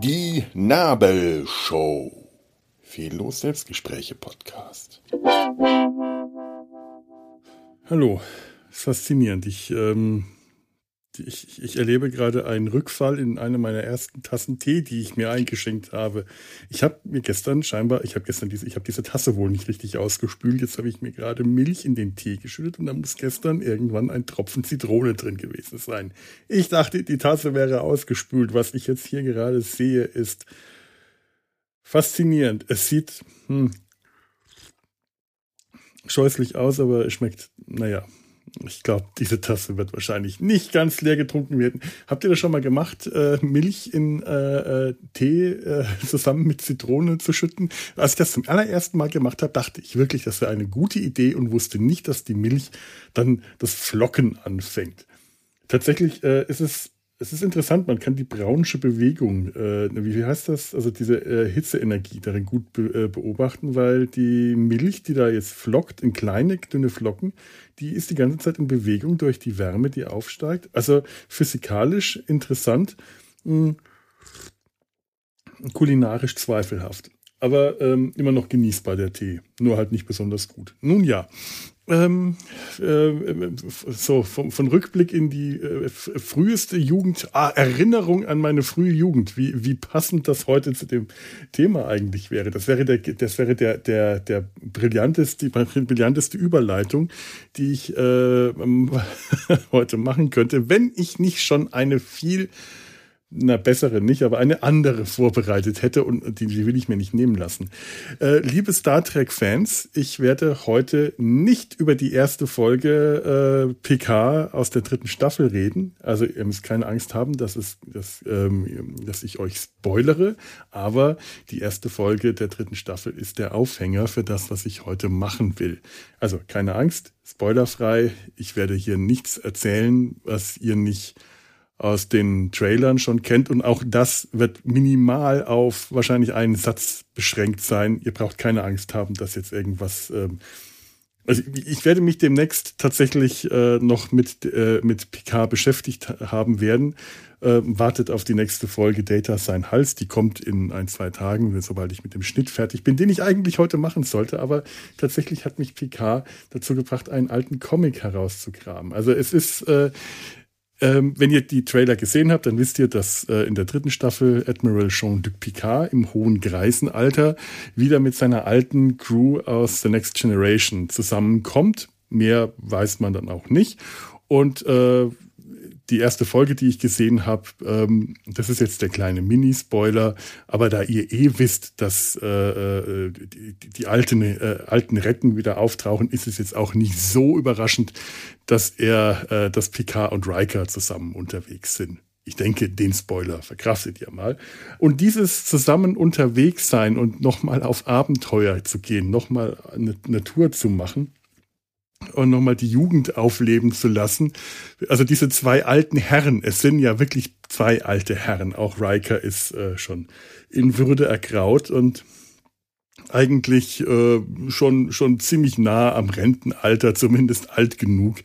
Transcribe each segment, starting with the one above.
Die Nabelshow. Fehllos Selbstgespräche Podcast. Hallo, faszinierend. Ich ähm, ich, ich erlebe gerade einen Rückfall in eine meiner ersten Tassen Tee, die ich mir eingeschenkt habe. Ich habe mir gestern scheinbar, ich habe gestern diese, ich habe diese Tasse wohl nicht richtig ausgespült. Jetzt habe ich mir gerade Milch in den Tee geschüttet und da muss gestern irgendwann ein Tropfen Zitrone drin gewesen sein. Ich dachte, die Tasse wäre ausgespült. Was ich jetzt hier gerade sehe, ist faszinierend. Es sieht hm, scheußlich aus, aber es schmeckt, naja, ich glaube, diese Tasse wird wahrscheinlich nicht ganz leer getrunken werden. Habt ihr das schon mal gemacht, äh, Milch in äh, äh, Tee äh, zusammen mit Zitrone zu schütten? Als ich das zum allerersten Mal gemacht habe, dachte ich wirklich, das wäre eine gute Idee und wusste nicht, dass die Milch dann das Flocken anfängt. Tatsächlich äh, ist es es ist interessant, man kann die braunsche Bewegung, äh, wie heißt das, also diese äh, Hitzeenergie darin gut be äh, beobachten, weil die Milch, die da jetzt flockt in kleine, dünne Flocken, die ist die ganze Zeit in Bewegung durch die Wärme, die aufsteigt. Also physikalisch interessant, mh, hm, kulinarisch zweifelhaft. Aber ähm, immer noch genießbar der Tee, nur halt nicht besonders gut. Nun ja, ähm, äh, so von, von, Rückblick in die äh, früheste Jugend, ah, Erinnerung an meine frühe Jugend, wie, wie passend das heute zu dem Thema eigentlich wäre. Das wäre der, das wäre der, der, der brillanteste, die brillanteste Überleitung, die ich äh, heute machen könnte, wenn ich nicht schon eine viel na bessere nicht, aber eine andere vorbereitet hätte und die, die will ich mir nicht nehmen lassen. Äh, liebe Star Trek-Fans, ich werde heute nicht über die erste Folge äh, PK aus der dritten Staffel reden. Also ihr müsst keine Angst haben, dass, es, dass, ähm, dass ich euch spoilere, aber die erste Folge der dritten Staffel ist der Aufhänger für das, was ich heute machen will. Also keine Angst, spoilerfrei. Ich werde hier nichts erzählen, was ihr nicht aus den Trailern schon kennt. Und auch das wird minimal auf wahrscheinlich einen Satz beschränkt sein. Ihr braucht keine Angst haben, dass jetzt irgendwas. Ähm also ich werde mich demnächst tatsächlich äh, noch mit, äh, mit Picard beschäftigt haben werden. Äh, wartet auf die nächste Folge Data sein Hals. Die kommt in ein, zwei Tagen, sobald ich mit dem Schnitt fertig bin, den ich eigentlich heute machen sollte. Aber tatsächlich hat mich Picard dazu gebracht, einen alten Comic herauszugraben. Also es ist, äh, ähm, wenn ihr die Trailer gesehen habt, dann wisst ihr, dass äh, in der dritten Staffel Admiral Jean-Luc Picard im hohen Greisenalter wieder mit seiner alten Crew aus The Next Generation zusammenkommt. Mehr weiß man dann auch nicht. Und äh, die erste Folge, die ich gesehen habe, ähm, das ist jetzt der kleine Mini-Spoiler, aber da ihr eh wisst, dass äh, äh, die, die alten, äh, alten Recken wieder auftauchen, ist es jetzt auch nicht so überraschend, dass er, äh, dass Picard und Riker zusammen unterwegs sind. Ich denke, den Spoiler verkraftet ihr mal. Und dieses zusammen unterwegs sein und nochmal auf Abenteuer zu gehen, nochmal eine, eine Tour zu machen, und nochmal die Jugend aufleben zu lassen. Also diese zwei alten Herren, es sind ja wirklich zwei alte Herren. Auch Riker ist äh, schon in Würde ergraut und eigentlich äh, schon, schon ziemlich nah am Rentenalter, zumindest alt genug,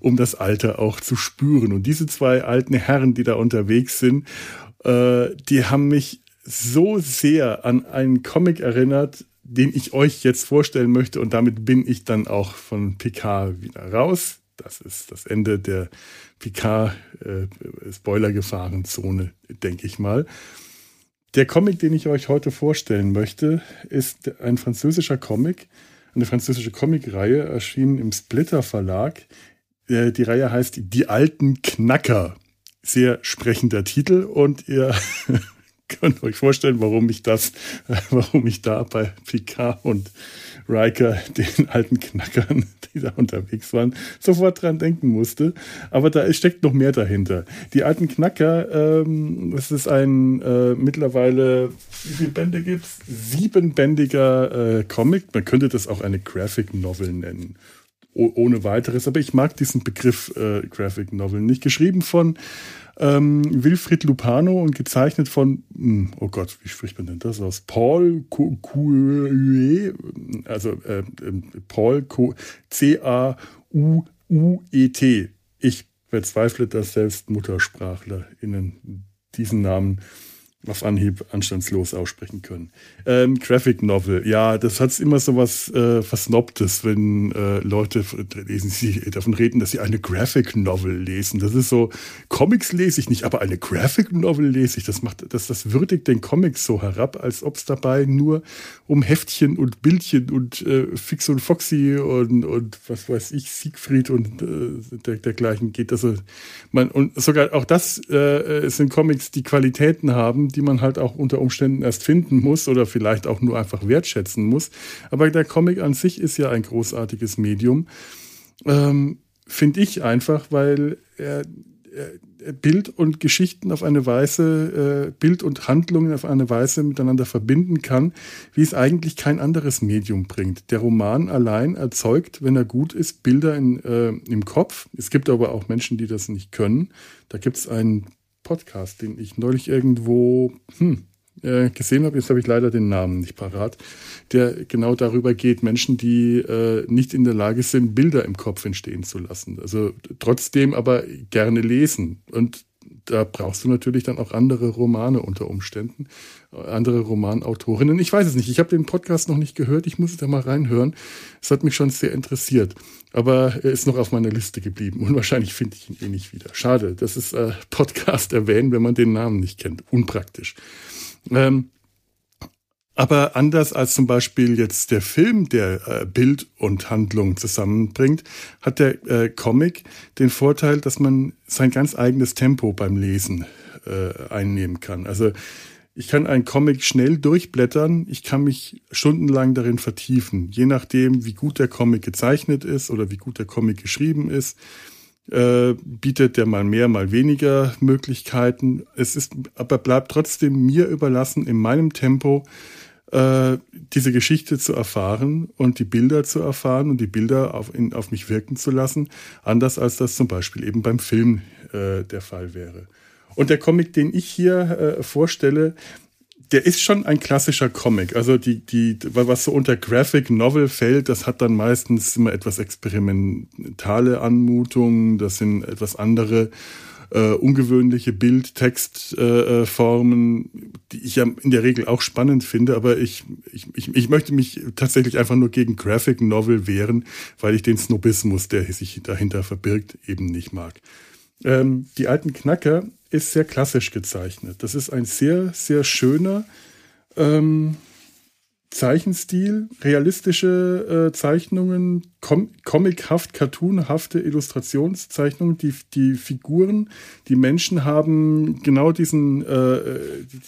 um das Alter auch zu spüren. Und diese zwei alten Herren, die da unterwegs sind, äh, die haben mich so sehr an einen Comic erinnert, den ich euch jetzt vorstellen möchte. Und damit bin ich dann auch von Picard wieder raus. Das ist das Ende der Picard-Spoiler-Gefahrenzone, äh, denke ich mal. Der Comic, den ich euch heute vorstellen möchte, ist ein französischer Comic, eine französische Comicreihe, erschienen im Splitter Verlag. Äh, die Reihe heißt Die alten Knacker. Sehr sprechender Titel und ihr könnt euch vorstellen, warum ich das, warum ich da bei Picard und Riker, den alten Knackern, die da unterwegs waren, sofort dran denken musste. Aber da steckt noch mehr dahinter. Die alten Knacker, ähm, das ist ein äh, mittlerweile, wie viele Bände gibt's? Siebenbändiger äh, Comic. Man könnte das auch eine Graphic Novel nennen ohne weiteres. Aber ich mag diesen Begriff äh, Graphic Novel nicht. Geschrieben von ähm, Wilfried Lupano und gezeichnet von, hm, oh Gott, wie spricht man denn das aus? Paul Coué, also äh, ähm, Paul C-A-U U-E-T. Ich bezweifle, dass selbst MuttersprachlerInnen diesen Namen auf Anhieb anstandslos aussprechen können. Ähm, Graphic Novel, ja, das hat immer so was äh, Versnobtes, wenn äh, Leute lesen, sie davon reden, dass sie eine Graphic Novel lesen. Das ist so, Comics lese ich nicht, aber eine Graphic Novel lese ich. Das macht, das, das würdigt den Comics so herab, als ob es dabei nur um Heftchen und Bildchen und äh, Fix und Foxy und, und was weiß ich, Siegfried und äh, der, dergleichen geht. Also man, und sogar auch das äh, sind Comics, die Qualitäten haben, die man halt auch unter Umständen erst finden muss oder vielleicht auch nur einfach wertschätzen muss. Aber der Comic an sich ist ja ein großartiges Medium. Ähm, Finde ich einfach, weil er, er Bild und Geschichten auf eine Weise, äh, Bild und Handlungen auf eine Weise miteinander verbinden kann, wie es eigentlich kein anderes Medium bringt. Der Roman allein erzeugt, wenn er gut ist, Bilder in, äh, im Kopf. Es gibt aber auch Menschen, die das nicht können. Da gibt es einen Podcast, den ich neulich irgendwo hm, äh, gesehen habe. Jetzt habe ich leider den Namen nicht parat, der genau darüber geht, Menschen, die äh, nicht in der Lage sind, Bilder im Kopf entstehen zu lassen. Also trotzdem aber gerne lesen. Und da brauchst du natürlich dann auch andere Romane unter Umständen, andere Romanautorinnen. Ich weiß es nicht. Ich habe den Podcast noch nicht gehört. Ich muss es da mal reinhören. Es hat mich schon sehr interessiert. Aber er ist noch auf meiner Liste geblieben und wahrscheinlich finde ich ihn eh nicht wieder. Schade, das ist äh, Podcast erwähnen, wenn man den Namen nicht kennt. Unpraktisch. Ähm, aber anders als zum Beispiel jetzt der Film, der äh, Bild und Handlung zusammenbringt, hat der äh, Comic den Vorteil, dass man sein ganz eigenes Tempo beim Lesen äh, einnehmen kann. Also ich kann einen Comic schnell durchblättern, ich kann mich stundenlang darin vertiefen, je nachdem, wie gut der Comic gezeichnet ist oder wie gut der Comic geschrieben ist. Äh, bietet der mal mehr, mal weniger Möglichkeiten. Es ist, aber bleibt trotzdem mir überlassen, in meinem Tempo äh, diese Geschichte zu erfahren und die Bilder zu erfahren und die Bilder auf, in, auf mich wirken zu lassen, anders als das zum Beispiel eben beim Film äh, der Fall wäre. Und der Comic, den ich hier äh, vorstelle, der ist schon ein klassischer Comic. Also die, die, was so unter Graphic Novel fällt, das hat dann meistens immer etwas experimentale Anmutungen, das sind etwas andere äh, ungewöhnliche Bild-Text-Formen, äh, die ich ja in der Regel auch spannend finde, aber ich, ich, ich, möchte mich tatsächlich einfach nur gegen Graphic Novel wehren, weil ich den Snobismus, der sich dahinter verbirgt, eben nicht mag. Ähm, die alten Knacker ist sehr klassisch gezeichnet. Das ist ein sehr, sehr schöner, ähm, Zeichenstil, realistische äh, Zeichnungen, com comichaft, cartoonhafte Illustrationszeichnungen. Die, die Figuren, die Menschen haben genau diesen, äh,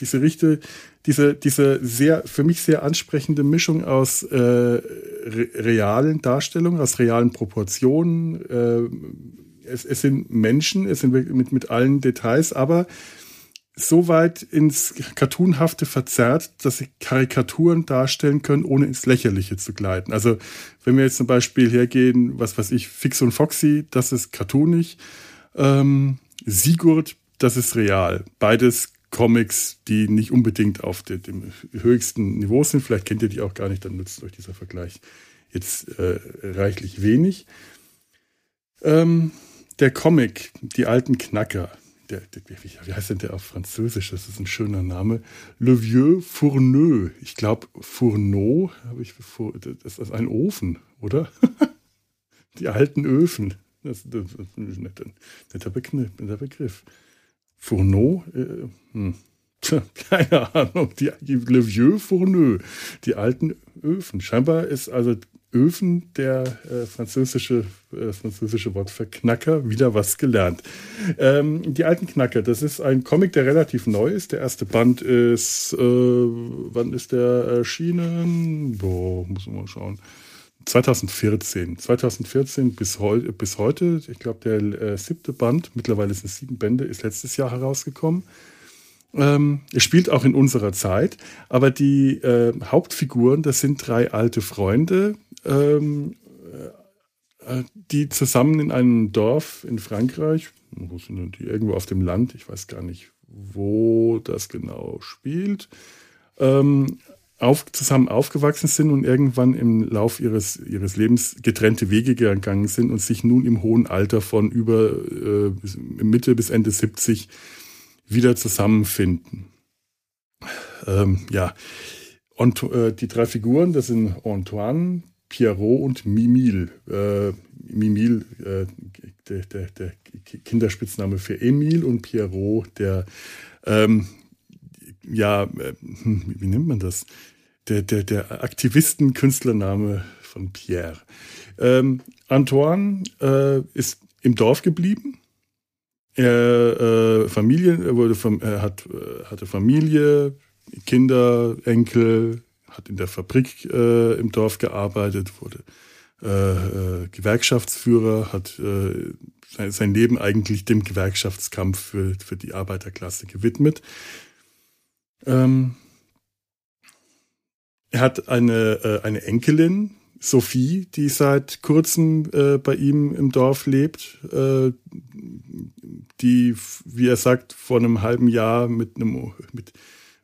diese Richte, diese, diese sehr, für mich sehr ansprechende Mischung aus äh, re realen Darstellungen, aus realen Proportionen. Es, es sind Menschen, es sind mit, mit allen Details, aber so weit ins Cartoonhafte verzerrt, dass sie Karikaturen darstellen können, ohne ins Lächerliche zu gleiten. Also wenn wir jetzt zum Beispiel hergehen, was weiß ich, Fix und Foxy, das ist cartoonig. Ähm, Sigurd, das ist real. Beides Comics, die nicht unbedingt auf dem, dem höchsten Niveau sind. Vielleicht kennt ihr die auch gar nicht, dann nützt euch dieser Vergleich jetzt äh, reichlich wenig. Ähm, der Comic, die alten Knacker, der, der, wie heißt denn der auf Französisch? Das ist ein schöner Name. Le Vieux Fourneux. Ich glaube, Fourneau, habe ich, das ist ein Ofen, oder? Die alten Öfen. Das, das, das ist ein netter, Begriff, netter Begriff. Fourneau? Äh, hm. Keine Ahnung. Die, die Le Vieux Fourneux. Die alten Öfen. Scheinbar ist also Öfen, der äh, französische, äh, französische Wort für Knacker, wieder was gelernt. Ähm, die alten Knacker, das ist ein Comic, der relativ neu ist. Der erste Band ist, äh, wann ist der erschienen? Boah, muss man mal schauen. 2014. 2014 bis, heu bis heute, ich glaube, der äh, siebte Band, mittlerweile sind es sieben Bände, ist letztes Jahr herausgekommen. Ähm, es spielt auch in unserer Zeit, aber die äh, Hauptfiguren, das sind drei alte Freunde, ähm, äh, die zusammen in einem Dorf in Frankreich, wo sind die? Irgendwo auf dem Land, ich weiß gar nicht, wo das genau spielt, ähm, auf, zusammen aufgewachsen sind und irgendwann im Lauf ihres, ihres Lebens getrennte Wege gegangen sind und sich nun im hohen Alter von über äh, Mitte bis Ende 70 wieder zusammenfinden. Ähm, ja, und äh, die drei Figuren, das sind Antoine, Pierrot und Mimil. Äh, Mimil, äh, der, der, der, Kinderspitzname für Emil und Pierrot, der ähm, ja, äh, wie nennt man das? Der, der, der Aktivisten-Künstlername von Pierre. Ähm, Antoine äh, ist im Dorf geblieben. Er äh, Familie, wurde hat, äh, hatte Familie, Kinder, Enkel, hat in der Fabrik äh, im Dorf gearbeitet, wurde äh, äh, Gewerkschaftsführer, hat äh, sein Leben eigentlich dem Gewerkschaftskampf für, für die Arbeiterklasse gewidmet. Ähm, er hat eine, eine Enkelin, Sophie, die seit kurzem äh, bei ihm im Dorf lebt, äh, die, wie er sagt, vor einem halben Jahr mit einem mit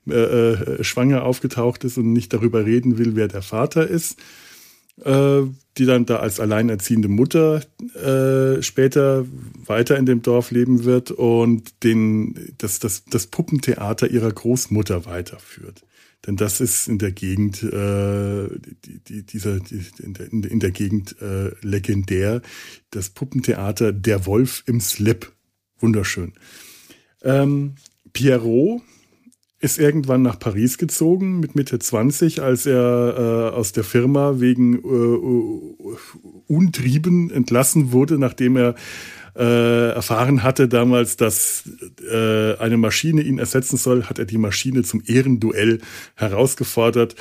äh, äh, schwanger aufgetaucht ist und nicht darüber reden will, wer der Vater ist, äh, die dann da als alleinerziehende Mutter äh, später weiter in dem Dorf leben wird und den, das, das, das Puppentheater ihrer Großmutter weiterführt. Denn das ist in der Gegend, äh, die, die, dieser, die, in, der, in der Gegend äh, legendär. Das Puppentheater Der Wolf im Slip. Wunderschön. Ähm, Pierrot ist irgendwann nach Paris gezogen mit Mitte 20, als er äh, aus der Firma wegen äh, Untrieben entlassen wurde, nachdem er äh, erfahren hatte damals, dass äh, eine Maschine ihn ersetzen soll, hat er die Maschine zum Ehrenduell herausgefordert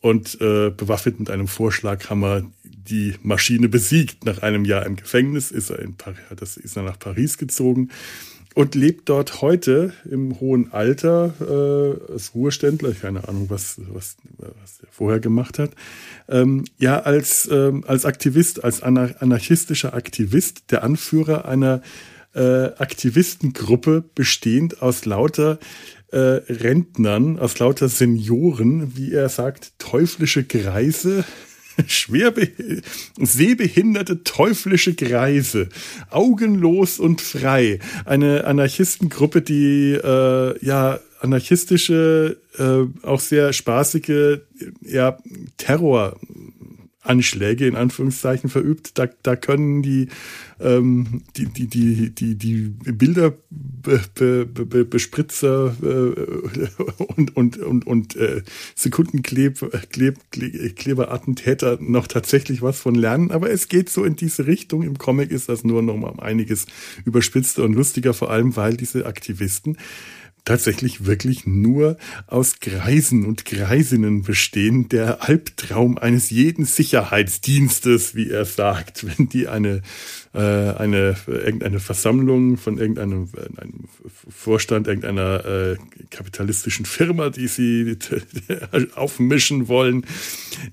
und äh, bewaffnet mit einem Vorschlaghammer die Maschine besiegt. Nach einem Jahr im Gefängnis ist er, in Paris, das ist er nach Paris gezogen und lebt dort heute im hohen Alter äh, als Ruheständler, keine Ahnung, was, was, was er vorher gemacht hat, ähm, ja, als, ähm, als Aktivist, als anarchistischer Aktivist, der Anführer einer äh, Aktivistengruppe bestehend aus lauter äh, Rentnern, aus lauter Senioren, wie er sagt, teuflische Greise, schwer sehbehinderte teuflische Greise, augenlos und frei. Eine Anarchistengruppe, die äh, ja anarchistische, äh, auch sehr spaßige ja, Terror Anschläge in Anführungszeichen verübt. Da, da können die, ähm, die, die, die, die, die Bilderbespritzer äh, und, und, und, und äh, Sekundenkleberattentäter noch tatsächlich was von lernen. Aber es geht so in diese Richtung. Im Comic ist das nur noch mal einiges überspitzter und lustiger, vor allem weil diese Aktivisten tatsächlich wirklich nur aus Greisen und Greisinnen bestehen. Der Albtraum eines jeden Sicherheitsdienstes, wie er sagt, wenn die eine eine irgendeine Versammlung von irgendeinem einem Vorstand irgendeiner äh, kapitalistischen Firma, die sie aufmischen wollen,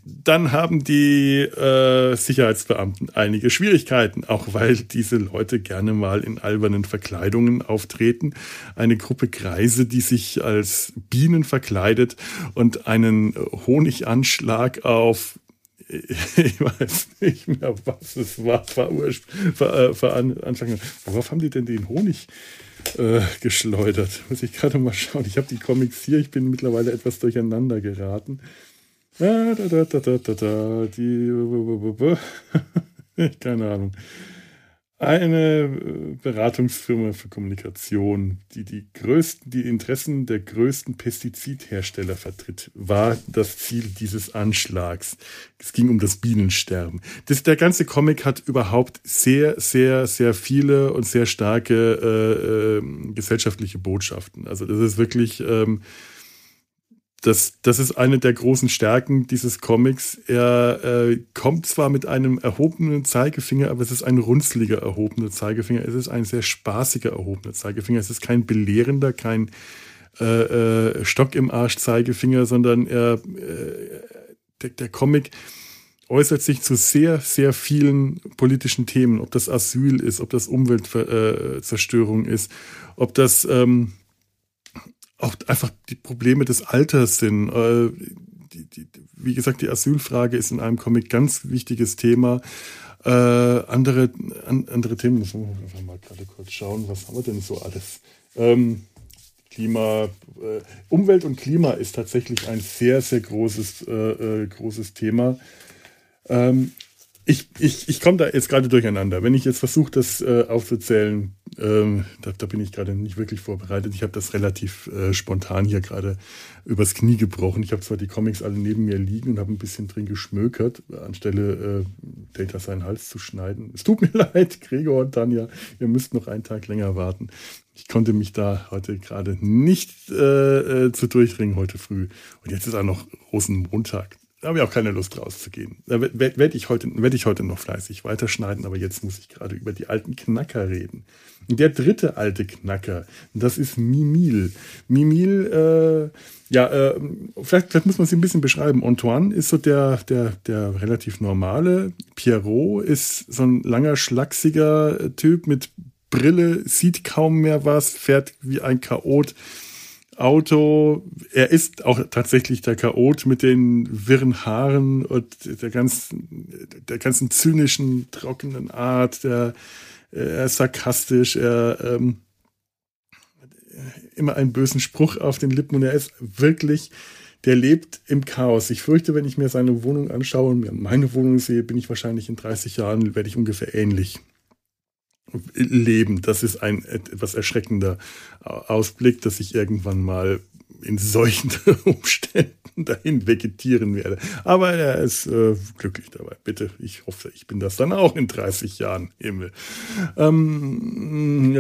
dann haben die äh, Sicherheitsbeamten einige Schwierigkeiten, auch weil diese Leute gerne mal in albernen Verkleidungen auftreten. Eine Gruppe Kreise, die sich als Bienen verkleidet und einen Honiganschlag auf ich weiß nicht mehr, was es war, veranschlagen. Worauf haben die denn den Honig äh, geschleudert? Muss ich gerade mal schauen. Ich habe die Comics hier, ich bin mittlerweile etwas durcheinander geraten. Ah, keine Ahnung eine äh, Beratungsfirma für Kommunikation, die die größten, die Interessen der größten Pestizidhersteller vertritt, war das Ziel dieses Anschlags. Es ging um das Bienensterben. Das, der ganze Comic hat überhaupt sehr, sehr, sehr viele und sehr starke äh, äh, gesellschaftliche Botschaften. Also das ist wirklich ähm, das, das ist eine der großen Stärken dieses Comics. Er äh, kommt zwar mit einem erhobenen Zeigefinger, aber es ist ein runzliger erhobener Zeigefinger. Es ist ein sehr spaßiger erhobener Zeigefinger. Es ist kein belehrender, kein äh, äh, Stock im Arsch Zeigefinger, sondern er, äh, der, der Comic äußert sich zu sehr, sehr vielen politischen Themen. Ob das Asyl ist, ob das Umweltzerstörung ist, ob das ähm, auch einfach die Probleme des Alters sind. Äh, wie gesagt, die Asylfrage ist in einem Comic ganz wichtiges Thema. Äh, andere, an, andere Themen, müssen wir einfach mal gerade kurz schauen, was haben wir denn so alles? Ähm, Klima, äh, Umwelt und Klima ist tatsächlich ein sehr, sehr großes, äh, äh großes Thema. Ähm, ich, ich, ich komme da jetzt gerade durcheinander. Wenn ich jetzt versuche, das äh, aufzuzählen, ähm, da, da bin ich gerade nicht wirklich vorbereitet. Ich habe das relativ äh, spontan hier gerade übers Knie gebrochen. Ich habe zwar die Comics alle neben mir liegen und habe ein bisschen drin geschmökert, anstelle äh, Data seinen Hals zu schneiden. Es tut mir leid, Gregor und Tanja, ihr müsst noch einen Tag länger warten. Ich konnte mich da heute gerade nicht äh, äh, zu durchringen heute früh. Und jetzt ist auch noch Rosenmontag. Da habe ich auch keine Lust rauszugehen. Da werde ich, heute, werd ich heute noch fleißig weiterschneiden, aber jetzt muss ich gerade über die alten Knacker reden. Der dritte alte Knacker, das ist Mimil. Mimil, äh, ja, äh, vielleicht, vielleicht muss man sie ein bisschen beschreiben. Antoine ist so der, der, der relativ normale. Pierrot ist so ein langer, schlachsiger Typ mit Brille, sieht kaum mehr was, fährt wie ein Chaot Auto. Er ist auch tatsächlich der Chaot mit den wirren Haaren und der ganzen, der ganzen zynischen, trockenen Art. Der, er ist sarkastisch, er ähm, immer einen bösen Spruch auf den Lippen und er ist wirklich, der lebt im Chaos. Ich fürchte, wenn ich mir seine Wohnung anschaue und mir meine Wohnung sehe, bin ich wahrscheinlich in 30 Jahren, werde ich ungefähr ähnlich leben. Das ist ein etwas erschreckender Ausblick, dass ich irgendwann mal in solchen Umständen dahin vegetieren werde. Aber er ist äh, glücklich dabei. Bitte, ich hoffe, ich bin das dann auch in 30 Jahren. Himmel. Ähm,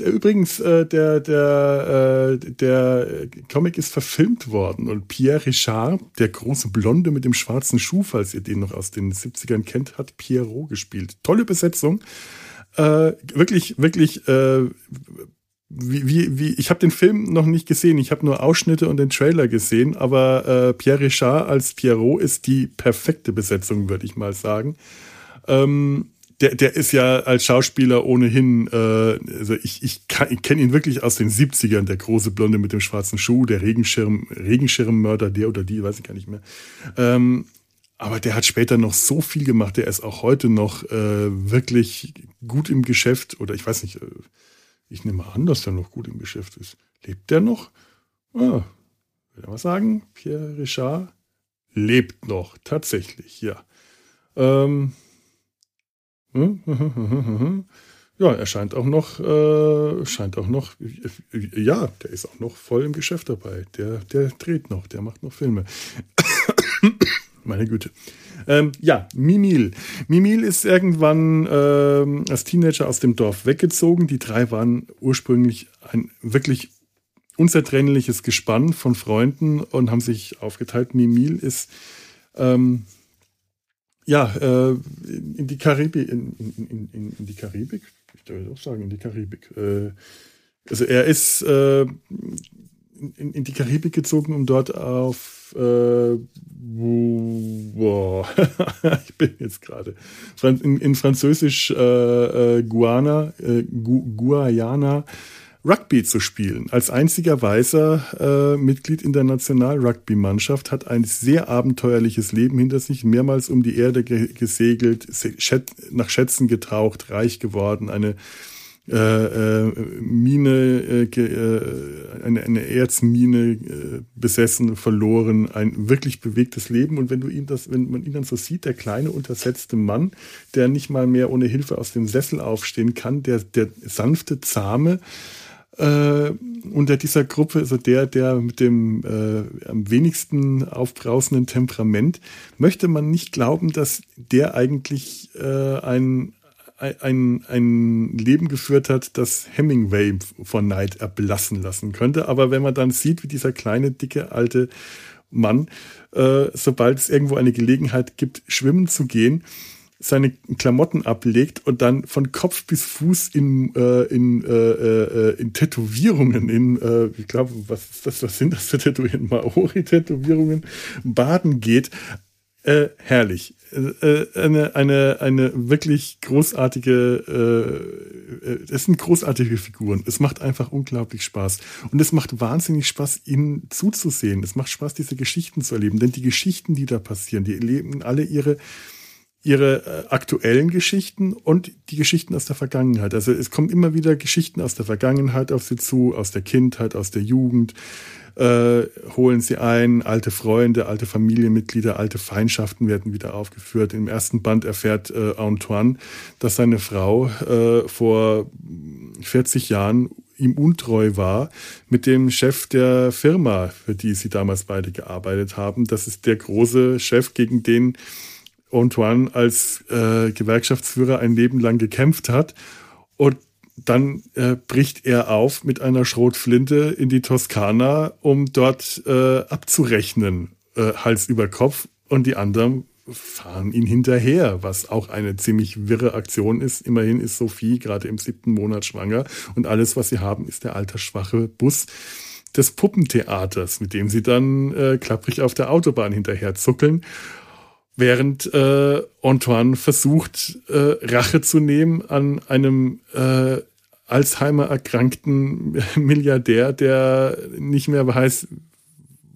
übrigens, äh, der, der, äh, der Comic ist verfilmt worden und Pierre Richard, der große Blonde mit dem schwarzen Schuh, falls ihr den noch aus den 70ern kennt, hat Pierrot gespielt. Tolle Besetzung. Äh, wirklich, wirklich äh, wie, wie, wie, ich habe den Film noch nicht gesehen, ich habe nur Ausschnitte und den Trailer gesehen, aber äh, Pierre Richard als Pierrot ist die perfekte Besetzung, würde ich mal sagen. Ähm, der, der ist ja als Schauspieler ohnehin, äh, also ich, ich, ich kenne ihn wirklich aus den 70ern, der große Blonde mit dem schwarzen Schuh, der Regenschirm, Regenschirmmörder, der oder die, weiß ich gar nicht mehr. Ähm, aber der hat später noch so viel gemacht, der ist auch heute noch äh, wirklich gut im Geschäft oder ich weiß nicht, äh, ich nehme an, dass der noch gut im Geschäft ist. Lebt der noch? Ah, will ich mal sagen, Pierre Richard lebt noch, tatsächlich, ja. Ähm, ja, er scheint auch noch, äh, scheint auch noch, ja, der ist auch noch voll im Geschäft dabei. Der, der dreht noch, der macht noch Filme. Meine Güte. Ähm, ja, Mimil. Mimil ist irgendwann ähm, als Teenager aus dem Dorf weggezogen. Die drei waren ursprünglich ein wirklich unzertrennliches Gespann von Freunden und haben sich aufgeteilt. Mimil ist ähm, ja äh, in die Karibik, in, in, in, in, die Karibik, ich würde auch sagen, in die Karibik. Äh, also er ist äh, in, in die Karibik gezogen, um dort auf äh, boah, ich bin jetzt gerade in, in, Französisch äh, äh, Guana, äh, Gu Guayana Rugby zu spielen. Als einziger weißer äh, Mitglied in der National-Rugby-Mannschaft hat ein sehr abenteuerliches Leben hinter sich, mehrmals um die Erde ge gesegelt, nach Schätzen getaucht, reich geworden, eine äh, äh, Mine, äh, äh, eine, eine Erzmine äh, besessen, verloren, ein wirklich bewegtes Leben. Und wenn du ihn das, wenn man ihn dann so sieht, der kleine untersetzte Mann, der nicht mal mehr ohne Hilfe aus dem Sessel aufstehen kann, der, der sanfte, zahme, äh, unter dieser Gruppe, also der, der mit dem äh, am wenigsten aufbrausenden Temperament, möchte man nicht glauben, dass der eigentlich äh, ein, ein, ein Leben geführt hat, das Hemingway von Neid erblassen lassen könnte. Aber wenn man dann sieht, wie dieser kleine, dicke, alte Mann, äh, sobald es irgendwo eine Gelegenheit gibt, schwimmen zu gehen, seine Klamotten ablegt und dann von Kopf bis Fuß in, äh, in, äh, äh, in Tätowierungen, in, äh, ich glaube, was, das, was sind das für Tätowierungen? Maori-Tätowierungen, baden geht. Äh, herrlich. Äh, eine, eine, eine wirklich großartige, äh, äh, es sind großartige Figuren. Es macht einfach unglaublich Spaß. Und es macht wahnsinnig Spaß, ihnen zuzusehen. Es macht Spaß, diese Geschichten zu erleben. Denn die Geschichten, die da passieren, die erleben alle ihre, ihre äh, aktuellen Geschichten und die Geschichten aus der Vergangenheit. Also es kommen immer wieder Geschichten aus der Vergangenheit auf sie zu, aus der Kindheit, aus der Jugend äh, holen sie ein, alte Freunde, alte Familienmitglieder, alte Feindschaften werden wieder aufgeführt. Im ersten Band erfährt äh, Antoine, dass seine Frau äh, vor 40 Jahren ihm untreu war mit dem Chef der Firma, für die sie damals beide gearbeitet haben. Das ist der große Chef, gegen den Antoine als äh, Gewerkschaftsführer ein Leben lang gekämpft hat. Und dann äh, bricht er auf mit einer Schrotflinte in die Toskana, um dort äh, abzurechnen, äh, Hals über Kopf. Und die anderen fahren ihn hinterher, was auch eine ziemlich wirre Aktion ist. Immerhin ist Sophie gerade im siebten Monat schwanger und alles, was sie haben, ist der altersschwache Bus des Puppentheaters, mit dem sie dann äh, klapprig auf der Autobahn hinterher zuckeln während äh, Antoine versucht, äh, Rache zu nehmen an einem äh, Alzheimer erkrankten Milliardär, der nicht mehr weiß,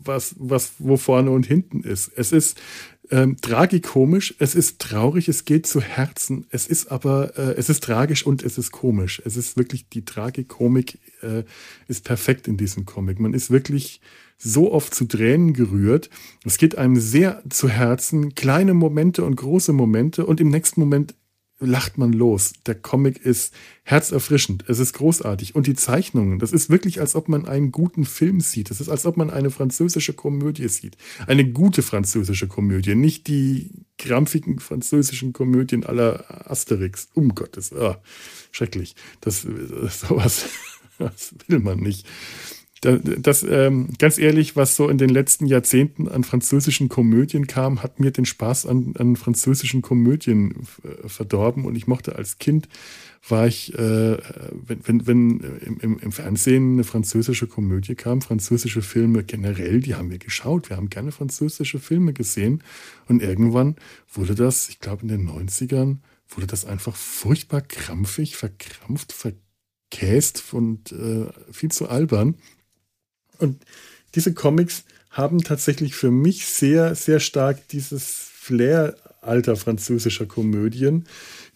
was, was wo vorne und hinten ist. Es ist ähm, tragikomisch, es ist traurig, es geht zu Herzen, es ist aber, äh, es ist tragisch und es ist komisch. Es ist wirklich, die Tragikomik äh, ist perfekt in diesem Comic. Man ist wirklich so oft zu Tränen gerührt. Es geht einem sehr zu Herzen, kleine Momente und große Momente und im nächsten Moment lacht man los. Der Comic ist herzerfrischend. Es ist großartig. Und die Zeichnungen, das ist wirklich, als ob man einen guten Film sieht. Das ist, als ob man eine französische Komödie sieht. Eine gute französische Komödie. Nicht die krampfigen französischen Komödien aller Asterix. Um Gottes, oh, schrecklich. Das, sowas, das will man nicht das, ähm, ganz ehrlich, was so in den letzten Jahrzehnten an französischen Komödien kam, hat mir den Spaß an, an französischen Komödien äh, verdorben. Und ich mochte als Kind, war ich, äh, wenn, wenn, wenn im, im Fernsehen eine französische Komödie kam, französische Filme generell, die haben wir geschaut. Wir haben gerne französische Filme gesehen. Und irgendwann wurde das, ich glaube in den 90ern, wurde das einfach furchtbar krampfig, verkrampft, verkäst und äh, viel zu albern. Und diese Comics haben tatsächlich für mich sehr, sehr stark dieses Flair alter französischer Komödien.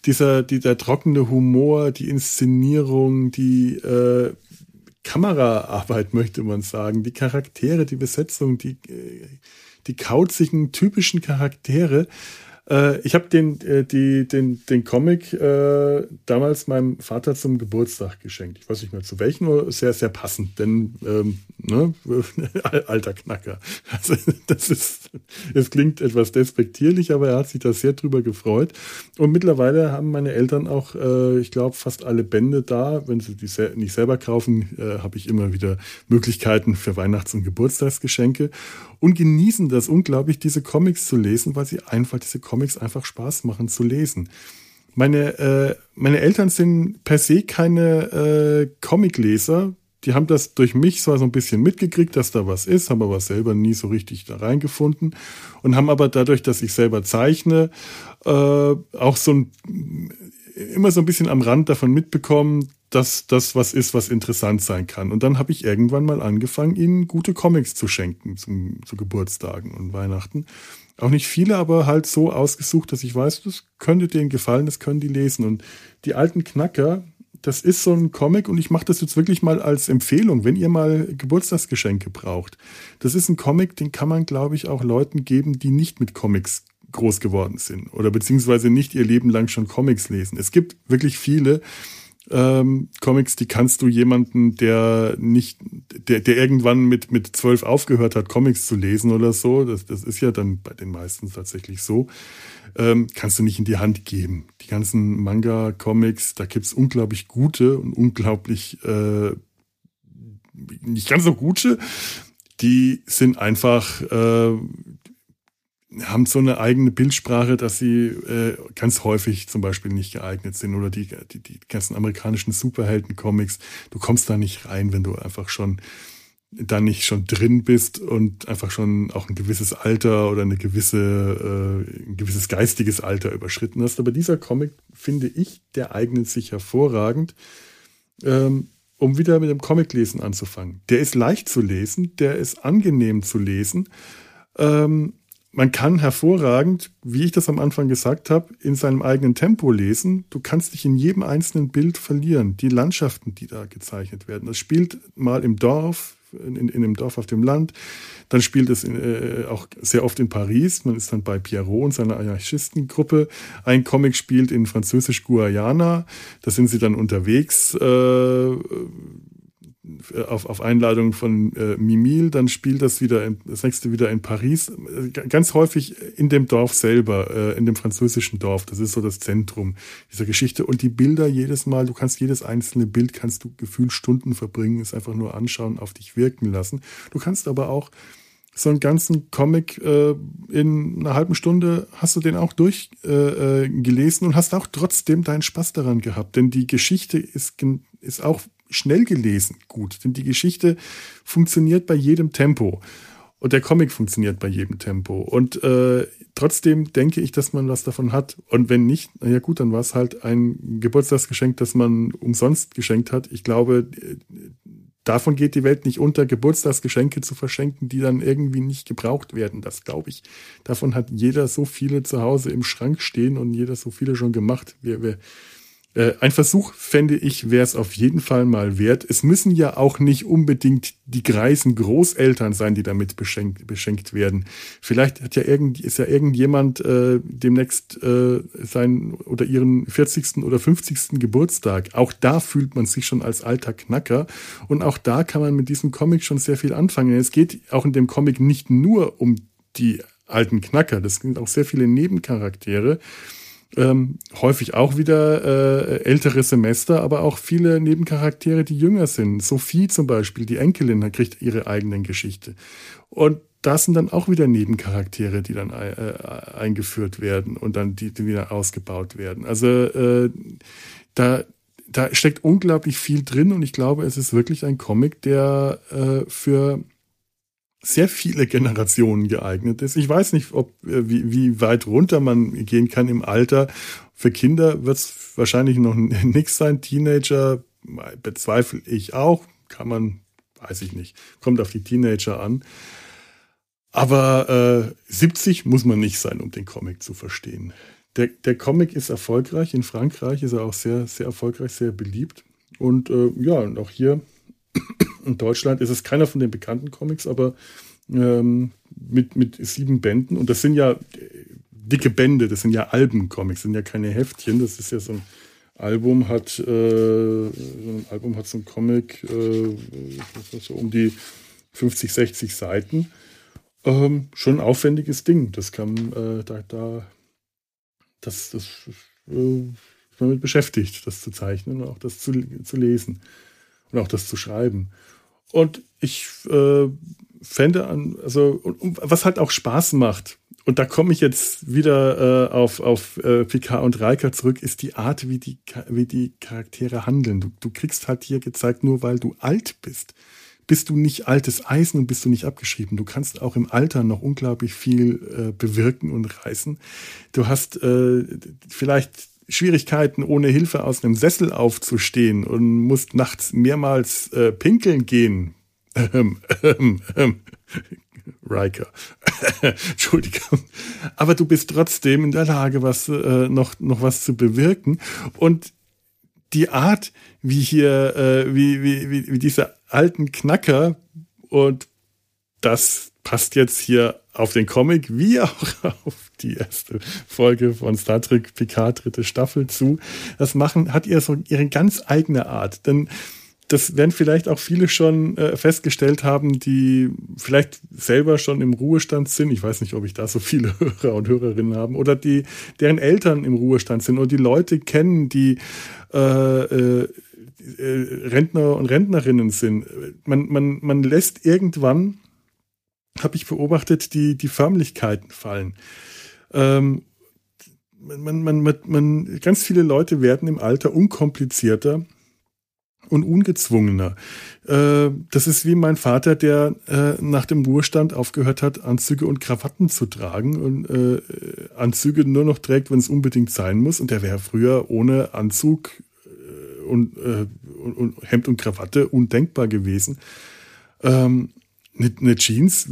Dieser, dieser trockene Humor, die Inszenierung, die äh, Kameraarbeit, möchte man sagen, die Charaktere, die Besetzung, die, äh, die kauzigen, typischen Charaktere, äh, ich habe den, äh, den, den Comic äh, damals meinem Vater zum Geburtstag geschenkt. Ich weiß nicht mehr zu welchem, aber sehr, sehr passend, denn ähm, ne, alter Knacker. Also, das ist, es klingt etwas despektierlich, aber er hat sich da sehr drüber gefreut. Und mittlerweile haben meine Eltern auch, äh, ich glaube, fast alle Bände da. Wenn sie die sel nicht selber kaufen, äh, habe ich immer wieder Möglichkeiten für Weihnachts- und Geburtstagsgeschenke und genießen das unglaublich, diese Comics zu lesen, weil sie einfach diese Comics einfach Spaß machen zu lesen. Meine, äh, meine Eltern sind per se keine äh, Comicleser. Die haben das durch mich zwar so ein bisschen mitgekriegt, dass da was ist, haben aber selber nie so richtig da reingefunden und haben aber dadurch, dass ich selber zeichne, äh, auch so ein, immer so ein bisschen am Rand davon mitbekommen, dass das was ist, was interessant sein kann. Und dann habe ich irgendwann mal angefangen, ihnen gute Comics zu schenken zum, zu Geburtstagen und Weihnachten. Auch nicht viele, aber halt so ausgesucht, dass ich weiß, das könnte denen gefallen, das können die lesen. Und die alten Knacker, das ist so ein Comic und ich mache das jetzt wirklich mal als Empfehlung, wenn ihr mal Geburtstagsgeschenke braucht. Das ist ein Comic, den kann man, glaube ich, auch Leuten geben, die nicht mit Comics groß geworden sind oder beziehungsweise nicht ihr Leben lang schon Comics lesen. Es gibt wirklich viele, ähm, Comics, die kannst du jemanden, der nicht, der, der irgendwann mit, mit zwölf aufgehört hat, Comics zu lesen oder so, das, das ist ja dann bei den meisten tatsächlich so, ähm, kannst du nicht in die Hand geben. Die ganzen Manga-Comics, da gibt's unglaublich gute und unglaublich äh, nicht ganz so gute. Die sind einfach, äh, haben so eine eigene Bildsprache, dass sie äh, ganz häufig zum Beispiel nicht geeignet sind oder die, die, die ganzen amerikanischen Superhelden-Comics. Du kommst da nicht rein, wenn du einfach schon da nicht schon drin bist und einfach schon auch ein gewisses Alter oder eine gewisse, äh, ein gewisses geistiges Alter überschritten hast. Aber dieser Comic, finde ich, der eignet sich hervorragend, ähm, um wieder mit dem Comiclesen anzufangen. Der ist leicht zu lesen, der ist angenehm zu lesen. Ähm, man kann hervorragend, wie ich das am Anfang gesagt habe, in seinem eigenen Tempo lesen. Du kannst dich in jedem einzelnen Bild verlieren. Die Landschaften, die da gezeichnet werden. Das spielt mal im Dorf, in, in, in einem Dorf auf dem Land. Dann spielt es in, äh, auch sehr oft in Paris. Man ist dann bei Pierrot und seiner Anarchistengruppe. Ein Comic spielt in Französisch-Guayana. Da sind sie dann unterwegs. Äh, auf, auf Einladung von äh, Mimil, dann spielt das wieder, in, das nächste wieder in Paris, ganz häufig in dem Dorf selber, äh, in dem französischen Dorf. Das ist so das Zentrum dieser Geschichte. Und die Bilder jedes Mal, du kannst jedes einzelne Bild, kannst du gefühlt Stunden verbringen, es einfach nur anschauen, auf dich wirken lassen. Du kannst aber auch so einen ganzen Comic äh, in einer halben Stunde hast du den auch durchgelesen äh, äh und hast auch trotzdem deinen Spaß daran gehabt. Denn die Geschichte ist, ist auch schnell gelesen gut, denn die Geschichte funktioniert bei jedem Tempo. Und der Comic funktioniert bei jedem Tempo. Und äh, trotzdem denke ich, dass man was davon hat. Und wenn nicht, naja gut, dann war es halt ein Geburtstagsgeschenk, das man umsonst geschenkt hat. Ich glaube, davon geht die Welt nicht unter, Geburtstagsgeschenke zu verschenken, die dann irgendwie nicht gebraucht werden. Das glaube ich. Davon hat jeder so viele zu Hause im Schrank stehen und jeder so viele schon gemacht. Wir, wir, äh, ein Versuch, fände ich, wäre es auf jeden Fall mal wert. Es müssen ja auch nicht unbedingt die greisen Großeltern sein, die damit beschenkt, beschenkt werden. Vielleicht hat ja irgend, ist ja irgendjemand äh, demnächst äh, seinen oder ihren 40. oder 50. Geburtstag. Auch da fühlt man sich schon als alter Knacker. Und auch da kann man mit diesem Comic schon sehr viel anfangen. Es geht auch in dem Comic nicht nur um die alten Knacker. Das sind auch sehr viele Nebencharaktere ähm, häufig auch wieder äh, ältere Semester, aber auch viele Nebencharaktere, die jünger sind. Sophie zum Beispiel, die Enkelin, kriegt ihre eigenen Geschichte. Und das sind dann auch wieder Nebencharaktere, die dann äh, eingeführt werden und dann die, die wieder ausgebaut werden. Also äh, da, da steckt unglaublich viel drin und ich glaube, es ist wirklich ein Comic, der äh, für sehr viele Generationen geeignet ist. Ich weiß nicht, ob äh, wie, wie weit runter man gehen kann im Alter. Für Kinder wird es wahrscheinlich noch nichts sein. Teenager bezweifle ich auch. Kann man, weiß ich nicht. Kommt auf die Teenager an. Aber äh, 70 muss man nicht sein, um den Comic zu verstehen. Der, der Comic ist erfolgreich. In Frankreich ist er auch sehr, sehr erfolgreich, sehr beliebt. Und äh, ja, und auch hier in Deutschland ist es keiner von den bekannten Comics, aber ähm, mit, mit sieben Bänden. Und das sind ja dicke Bände, das sind ja Albencomics, sind ja keine Heftchen. Das ist ja so ein Album hat, äh, so ein Album hat so ein Comic äh, so um die 50, 60 Seiten. Ähm, schon ein aufwendiges Ding. Das kann äh, da, da das, das äh, ist man mit beschäftigt, das zu zeichnen und auch das zu, zu lesen und auch das zu schreiben. Und ich äh, fände an, also was halt auch Spaß macht, und da komme ich jetzt wieder äh, auf, auf äh, Picard und Riker zurück, ist die Art, wie die, wie die Charaktere handeln. Du, du kriegst halt hier gezeigt, nur weil du alt bist, bist du nicht altes Eisen und bist du nicht abgeschrieben. Du kannst auch im Alter noch unglaublich viel äh, bewirken und reißen. Du hast äh, vielleicht Schwierigkeiten, ohne Hilfe aus einem Sessel aufzustehen und musst nachts mehrmals äh, pinkeln gehen. Ähm, ähm, ähm. Riker. Entschuldigung. Aber du bist trotzdem in der Lage, was äh, noch, noch was zu bewirken. Und die Art, wie hier, äh, wie, wie, wie, wie diese alten Knacker und das passt jetzt hier auf den Comic wie auch auf die erste Folge von Star Trek Picard dritte Staffel zu. Das machen, hat ihr so ihre ganz eigene Art. Denn das werden vielleicht auch viele schon äh, festgestellt haben, die vielleicht selber schon im Ruhestand sind. Ich weiß nicht, ob ich da so viele Hörer und Hörerinnen haben oder die, deren Eltern im Ruhestand sind und die Leute kennen, die äh, äh, äh Rentner und Rentnerinnen sind. Man, man, man lässt irgendwann habe ich beobachtet, die, die Förmlichkeiten fallen. Ähm, man, man, man, man, ganz viele Leute werden im Alter unkomplizierter. und ungezwungener. Äh, das ist wie mein Vater, der äh, nach dem Ruhestand aufgehört hat, Anzüge und Krawatten zu tragen und äh, Anzüge nur noch trägt, wenn es unbedingt sein muss. Und der wäre früher ohne Anzug und, und, Hemd und Krawatte undenkbar gewesen. Ähm, eine Jeans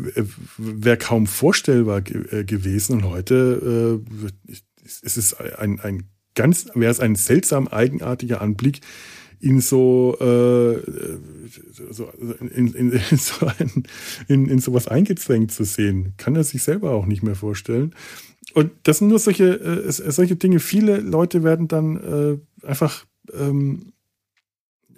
wäre kaum vorstellbar gewesen und heute ist es ein, ein ganz, wäre es ein seltsam eigenartiger Anblick, ihn so, äh, so in, in, in, so ein, in, in sowas eingezwängt zu sehen. Kann er sich selber auch nicht mehr vorstellen. Und das sind nur solche, äh, solche Dinge. Viele Leute werden dann äh, einfach, ähm,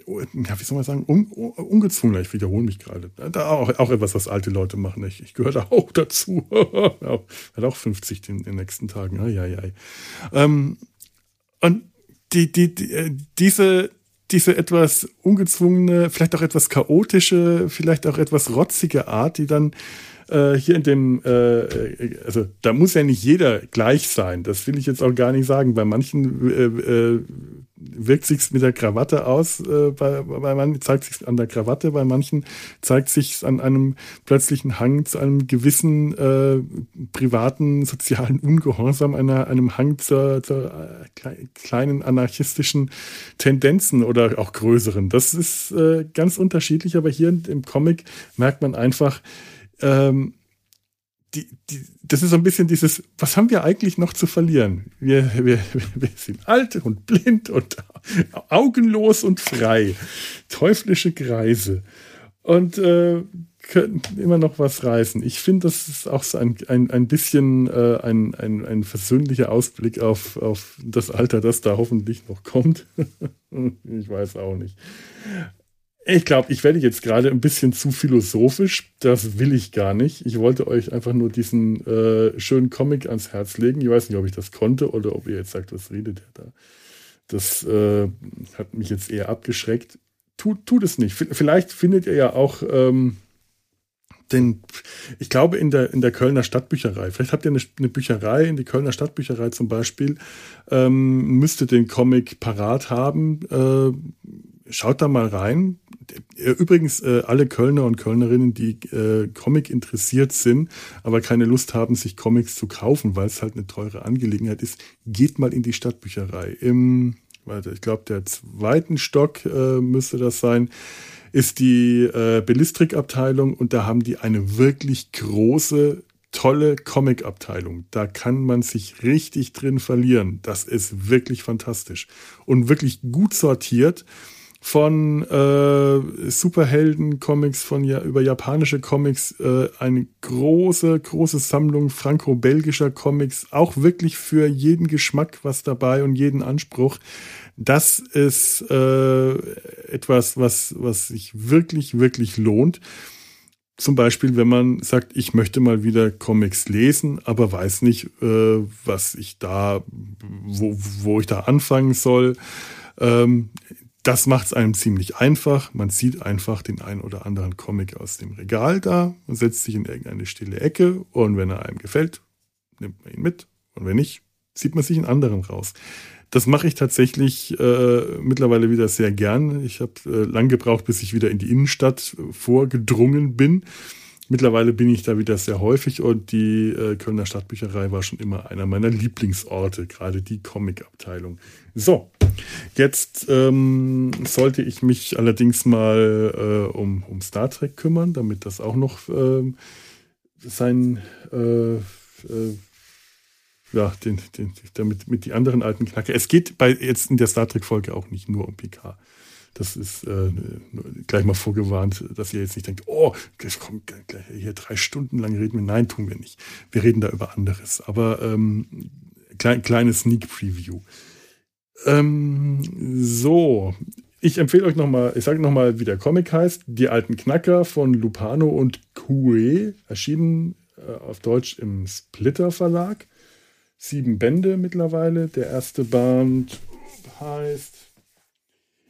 ja, wie soll man sagen, un, ungezwungen. Ich wiederhole mich gerade. Da auch, auch etwas, was alte Leute machen. Ich, ich gehöre da auch dazu. Hat auch 50 in den nächsten Tagen. Ai, ai, ai. Ähm, und die, die, die, äh, diese, diese etwas ungezwungene, vielleicht auch etwas chaotische, vielleicht auch etwas rotzige Art, die dann äh, hier in dem, äh, äh, also da muss ja nicht jeder gleich sein. Das will ich jetzt auch gar nicht sagen. Bei manchen äh, äh, wirkt sich's mit der Krawatte aus, äh, bei, bei manchen zeigt sich an der Krawatte, bei manchen zeigt sich an einem plötzlichen Hang zu einem gewissen privaten sozialen Ungehorsam, einer, einem Hang zur, zur kleinen anarchistischen Tendenzen oder auch größeren. Das ist ganz unterschiedlich, aber hier im Comic merkt man einfach, ähm, die, die, das ist so ein bisschen dieses, was haben wir eigentlich noch zu verlieren? Wir, wir, wir sind alt und blind und augenlos und frei. Teuflische Greise. Und äh, können immer noch was reißen. Ich finde, das ist auch so ein, ein, ein bisschen äh, ein, ein, ein versöhnlicher Ausblick auf, auf das Alter, das da hoffentlich noch kommt. ich weiß auch nicht. Ich glaube, ich werde jetzt gerade ein bisschen zu philosophisch. Das will ich gar nicht. Ich wollte euch einfach nur diesen äh, schönen Comic ans Herz legen. Ich weiß nicht, ob ich das konnte oder ob ihr jetzt sagt, was redet der da. Das äh, hat mich jetzt eher abgeschreckt. Tut, tut es nicht. Vielleicht findet ihr ja auch ähm, den, ich glaube, in der, in der Kölner Stadtbücherei. Vielleicht habt ihr eine, eine Bücherei, in die Kölner Stadtbücherei zum Beispiel, ähm, müsste den Comic parat haben. Äh, schaut da mal rein. Äh, übrigens, äh, alle Kölner und Kölnerinnen, die äh, Comic interessiert sind, aber keine Lust haben, sich Comics zu kaufen, weil es halt eine teure Angelegenheit ist, geht mal in die Stadtbücherei. Im, warte, ich glaube, der zweiten Stock äh, müsste das sein, ist die äh, Bellistrik-Abteilung und da haben die eine wirklich große tolle Comic-Abteilung. Da kann man sich richtig drin verlieren. Das ist wirklich fantastisch. Und wirklich gut sortiert von äh, Superhelden-Comics, von ja, über japanische Comics, äh, eine große, große Sammlung franco-belgischer Comics, auch wirklich für jeden Geschmack was dabei und jeden Anspruch. Das ist äh, etwas, was, was sich wirklich, wirklich lohnt. Zum Beispiel, wenn man sagt, ich möchte mal wieder Comics lesen, aber weiß nicht, äh, was ich da, wo, wo ich da anfangen soll. Ähm, das macht es einem ziemlich einfach. Man sieht einfach den einen oder anderen Comic aus dem Regal da und setzt sich in irgendeine stille Ecke und wenn er einem gefällt, nimmt man ihn mit und wenn nicht, zieht man sich einen anderen raus. Das mache ich tatsächlich äh, mittlerweile wieder sehr gern. Ich habe äh, lang gebraucht, bis ich wieder in die Innenstadt vorgedrungen bin. Mittlerweile bin ich da wieder sehr häufig und die äh, Kölner Stadtbücherei war schon immer einer meiner Lieblingsorte, gerade die Comic-Abteilung. So, jetzt ähm, sollte ich mich allerdings mal äh, um, um Star Trek kümmern, damit das auch noch äh, sein, äh, ja, den, den, damit mit die anderen alten Knacker. Es geht bei jetzt in der Star Trek-Folge auch nicht nur um Picard. Das ist äh, gleich mal vorgewarnt, dass ihr jetzt nicht denkt, oh, komm, hier drei Stunden lang reden wir. Nein, tun wir nicht. Wir reden da über anderes. Aber ähm, klein, kleines Sneak Preview. Ähm, so, ich empfehle euch nochmal, ich sage nochmal, wie der Comic heißt. Die alten Knacker von Lupano und Kue, erschienen äh, auf Deutsch im Splitter Verlag. Sieben Bände mittlerweile. Der erste Band heißt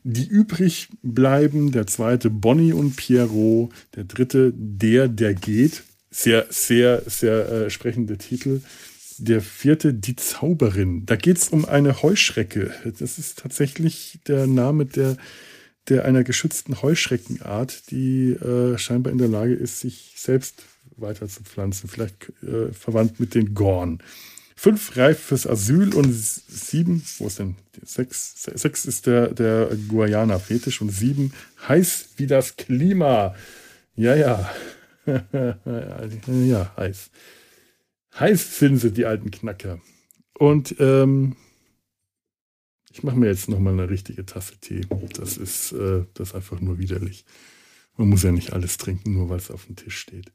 die übrig bleiben, der zweite Bonnie und Pierrot, der dritte Der, der geht. Sehr, sehr, sehr äh, sprechende Titel. Der vierte Die Zauberin. Da geht es um eine Heuschrecke. Das ist tatsächlich der Name der, der einer geschützten Heuschreckenart, die äh, scheinbar in der Lage ist, sich selbst weiter zu pflanzen. Vielleicht äh, verwandt mit den Gorn. Fünf reif fürs Asyl und sieben, wo ist denn? Sechs, sechs ist der, der Guayana-Fetisch und sieben heiß wie das Klima. Ja, ja. ja, heiß. Heiß sind sie, die alten Knacker. Und ähm, ich mache mir jetzt nochmal eine richtige Tasse Tee. Das ist, äh, das ist einfach nur widerlich. Man muss ja nicht alles trinken, nur weil es auf dem Tisch steht.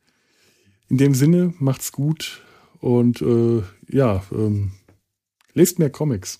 In dem Sinne, macht's gut und äh, ja, ähm, lest mehr Comics.